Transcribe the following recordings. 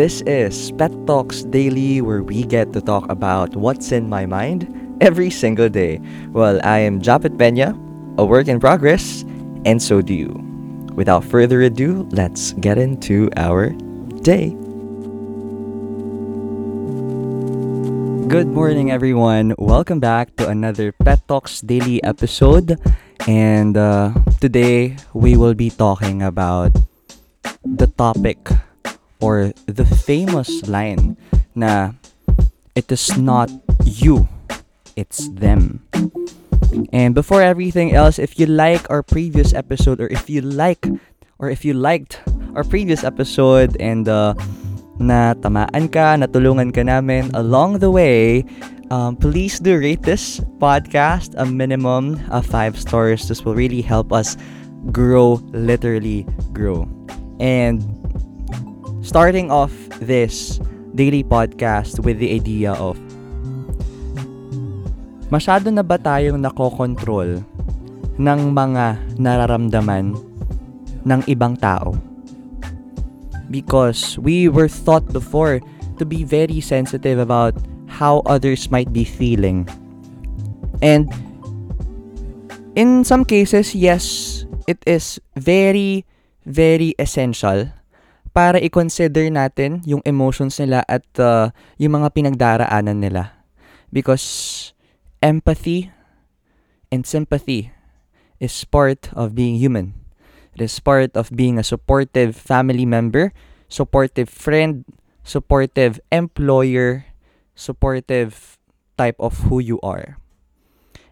This is Pet Talks Daily, where we get to talk about what's in my mind every single day. Well, I am Japet Pena, a work in progress, and so do you. Without further ado, let's get into our day. Good morning, everyone. Welcome back to another Pet Talks Daily episode. And uh, today we will be talking about the topic or the famous line na it is not you, it's them. And before everything else, if you like our previous episode or if you like or if you liked our previous episode and uh, na tamaan ka, natulungan ka namin along the way, um, please do rate this podcast a minimum of five stars. This will really help us grow, literally grow. And starting off this daily podcast with the idea of masyado na ba tayong nakokontrol ng mga nararamdaman ng ibang tao? Because we were taught before to be very sensitive about how others might be feeling. And in some cases, yes, it is very, very essential para i-consider natin yung emotions nila at uh, yung mga pinagdaraanan nila. Because empathy and sympathy is part of being human. It is part of being a supportive family member, supportive friend, supportive employer, supportive type of who you are.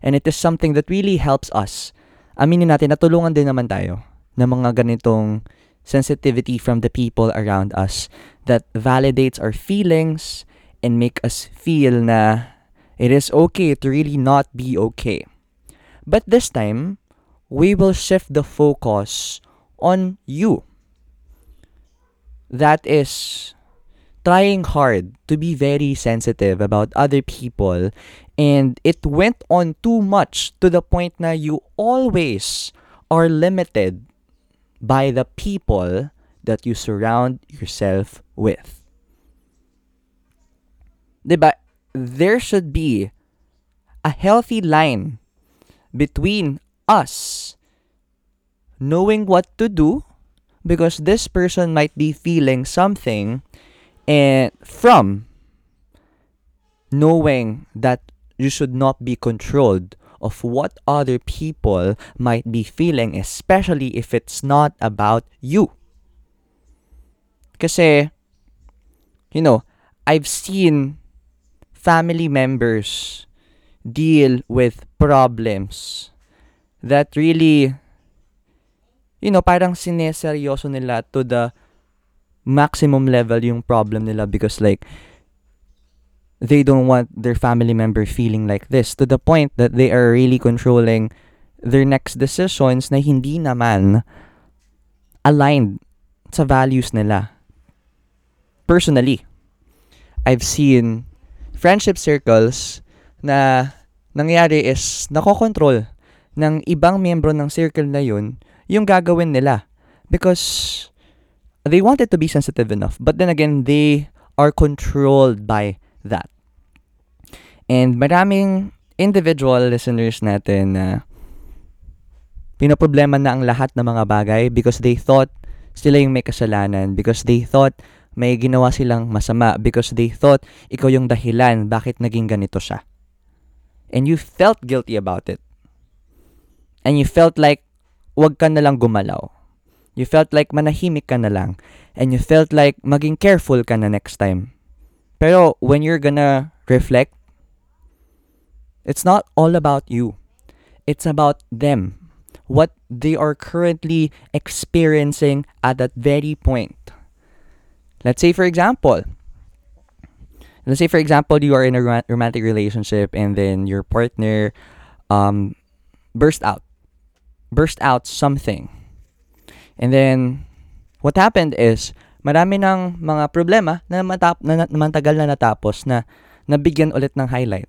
And it is something that really helps us. Aminin natin, natulungan din naman tayo ng mga ganitong sensitivity from the people around us that validates our feelings and make us feel na it is okay to really not be okay. But this time, we will shift the focus on you. That is trying hard to be very sensitive about other people and it went on too much to the point na you always are limited by the people that you surround yourself with. Diba? There should be a healthy line between us knowing what to do because this person might be feeling something and from knowing that you should not be controlled of what other people might be feeling, especially if it's not about you. Kasi, you know, I've seen family members deal with problems that really, you know, parang sineseryoso nila to the maximum level yung problem nila because like, they don't want their family member feeling like this to the point that they are really controlling their next decisions na hindi naman aligned sa values nila. Personally, I've seen friendship circles na nangyari is nakokontrol ng ibang miyembro ng circle na yun yung gagawin nila because they wanted to be sensitive enough but then again they are controlled by that. And maraming individual listeners natin na pinoproblema na ang lahat ng mga bagay because they thought sila yung may kasalanan, because they thought may ginawa silang masama, because they thought ikaw yung dahilan bakit naging ganito siya. And you felt guilty about it. And you felt like wag ka na lang gumalaw. You felt like manahimik ka na lang. And you felt like maging careful ka na next time. Pero when you're gonna reflect, it's not all about you. It's about them. What they are currently experiencing at that very point. Let's say, for example, let's say, for example, you are in a romantic relationship and then your partner um, burst out, burst out something. And then what happened is marami ng mga problema na, matap, na, na mantagal na natapos na nabigyan ulit ng highlight.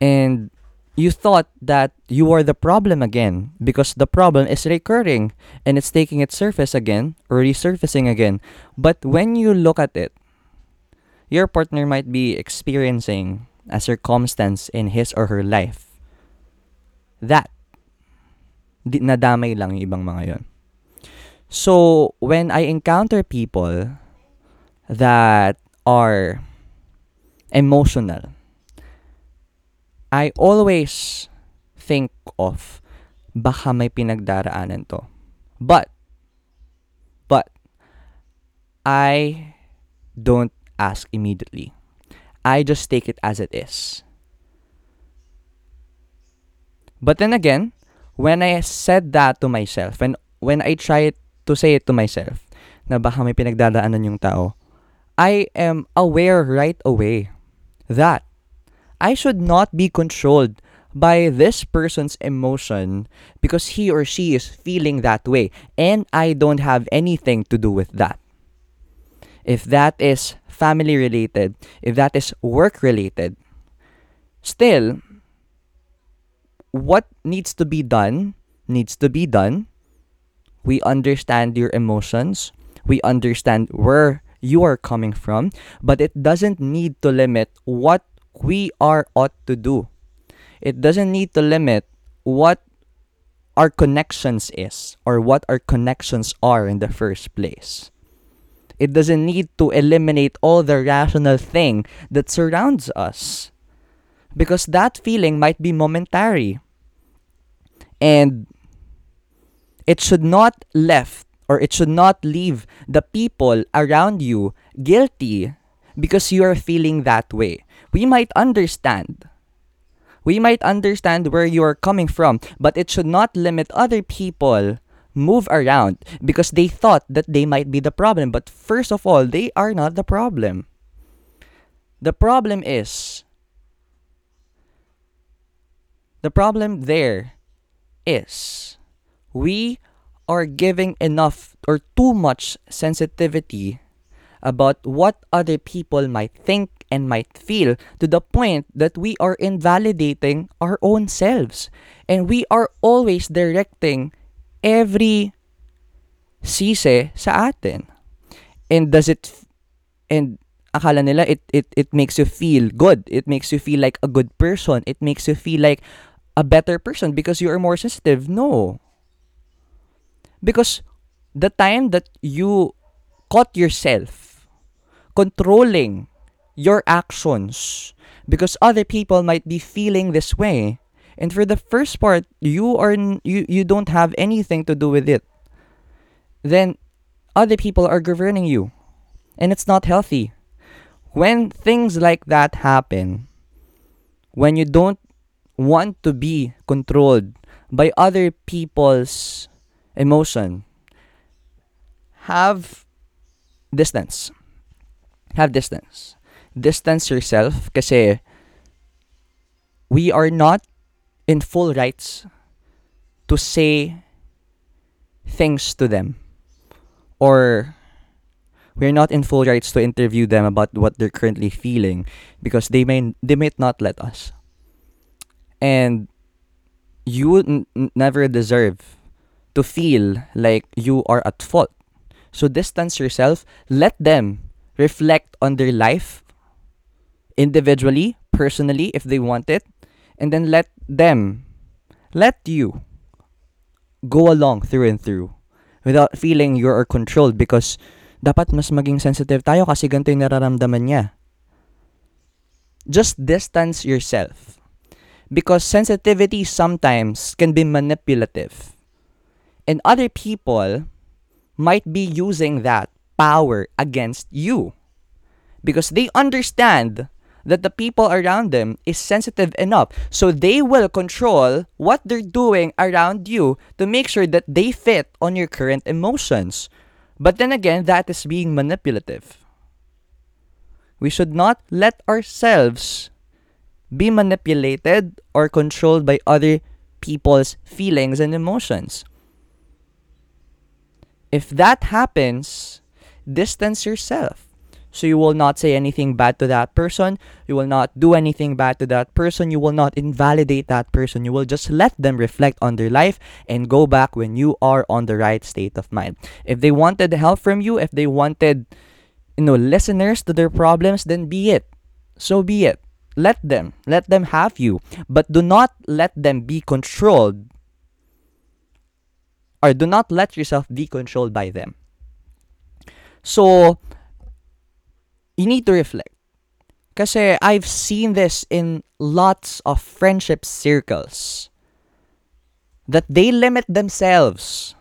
And you thought that you are the problem again because the problem is recurring and it's taking its surface again or resurfacing again. But when you look at it, your partner might be experiencing a circumstance in his or her life that nadamay lang yung ibang mga yon. So, when I encounter people that are emotional, I always think of baka may pinagdaraanan to. But, but, I don't ask immediately. I just take it as it is. But then again, when I said that to myself, when when I try to say it to myself, na baka may pinagdadaanan yung tao, I am aware right away that I should not be controlled by this person's emotion because he or she is feeling that way and I don't have anything to do with that. If that is family related, if that is work related, still, what needs to be done needs to be done. We understand your emotions, we understand where you are coming from, but it doesn't need to limit what we are ought to do. It doesn't need to limit what our connections is or what our connections are in the first place. It doesn't need to eliminate all the rational thing that surrounds us. Because that feeling might be momentary. And it should not left or it should not leave the people around you guilty because you are feeling that way. We might understand. We might understand where you are coming from, but it should not limit other people move around because they thought that they might be the problem. But first of all, they are not the problem. The problem is, the problem there is we are giving enough or too much sensitivity about what other people might think and might feel to the point that we are invalidating our own selves. And we are always directing every sise sa atin. And does it and akala nila it it it makes you feel good. It makes you feel like a good person. It makes you feel like a better person because you are more sensitive. No. Because the time that you caught yourself controlling your actions because other people might be feeling this way and for the first part, you are you you don't have anything to do with it. Then other people are governing you. And it's not healthy. When things like that happen, when you don't want to be controlled by other people's emotion, have distance. Have distance. Distance yourself kasi we are not in full rights to say things to them or we're not in full rights to interview them about what they're currently feeling because they may they might not let us and you would n- never deserve to feel like you are at fault so distance yourself let them reflect on their life individually personally if they want it and then let them, let you go along through and through without feeling you are controlled because dapat mas maging sensitive tayo kasi ganito yung nararamdaman niya. Just distance yourself. Because sensitivity sometimes can be manipulative. And other people might be using that power against you. Because they understand that the people around them is sensitive enough so they will control what they're doing around you to make sure that they fit on your current emotions. But then again, that is being manipulative. We should not let ourselves be manipulated or controlled by other people's feelings and emotions. If that happens, distance yourself. So you will not say anything bad to that person. You will not do anything bad to that person. You will not invalidate that person. You will just let them reflect on their life and go back when you are on the right state of mind. If they wanted help from you, if they wanted, you know, listeners to their problems, then be it. So be it. Let them. Let them have you. But do not let them be controlled. Or do not let yourself be controlled by them. So, you need to reflect. Kasi I've seen this in lots of friendship circles. That they limit themselves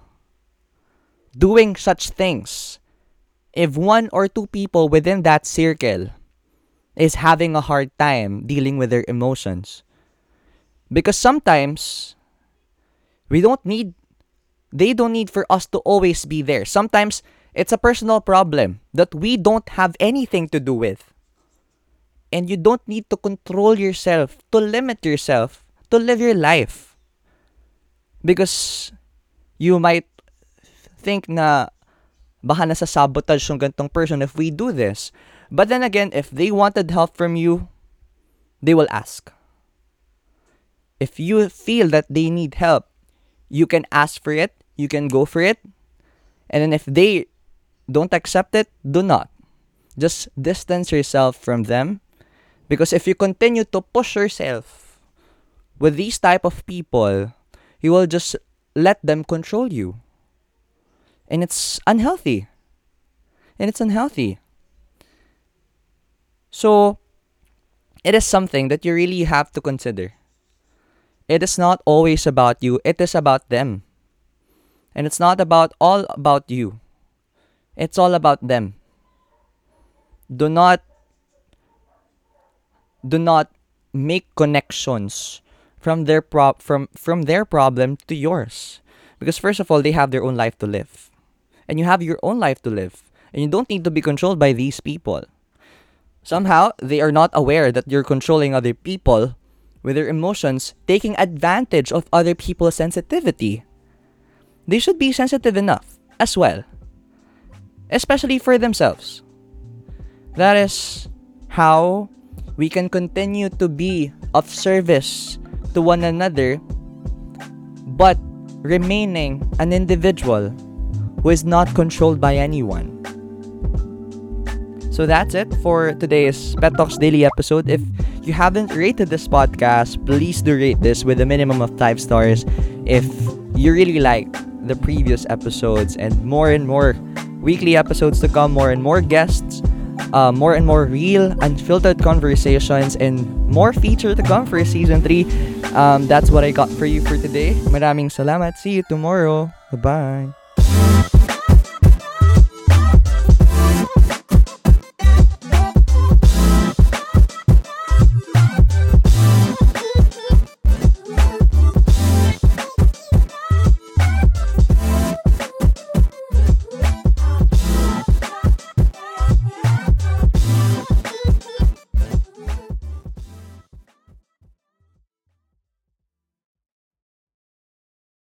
doing such things. If one or two people within that circle is having a hard time dealing with their emotions. Because sometimes we don't need they don't need for us to always be there. Sometimes it's a personal problem that we don't have anything to do with. And you don't need to control yourself, to limit yourself, to live your life. Because you might think na baka nasa sabotage yung gantong person if we do this. But then again, if they wanted help from you, they will ask. If you feel that they need help, you can ask for it, you can go for it. And then if they don't accept it, do not. Just distance yourself from them because if you continue to push yourself with these type of people, you will just let them control you. And it's unhealthy. And it's unhealthy. So, it is something that you really have to consider. It is not always about you, it is about them. And it's not about all about you. It's all about them. Do not do not make connections from their pro- from from their problem to yours. Because first of all, they have their own life to live. And you have your own life to live. And you don't need to be controlled by these people. Somehow, they are not aware that you're controlling other people with their emotions, taking advantage of other people's sensitivity. They should be sensitive enough as well especially for themselves. That is how we can continue to be of service to one another, but remaining an individual who is not controlled by anyone. So that's it for today's Pet Talks Daily episode. If you haven't rated this podcast, please do rate this with a minimum of 5 stars if you really like the previous episodes and more and more weekly episodes to come, more and more guests, uh, more and more real, unfiltered conversations, and more feature to come for season 3. Um, that's what I got for you for today. Maraming salamat. See you tomorrow. Bye-bye.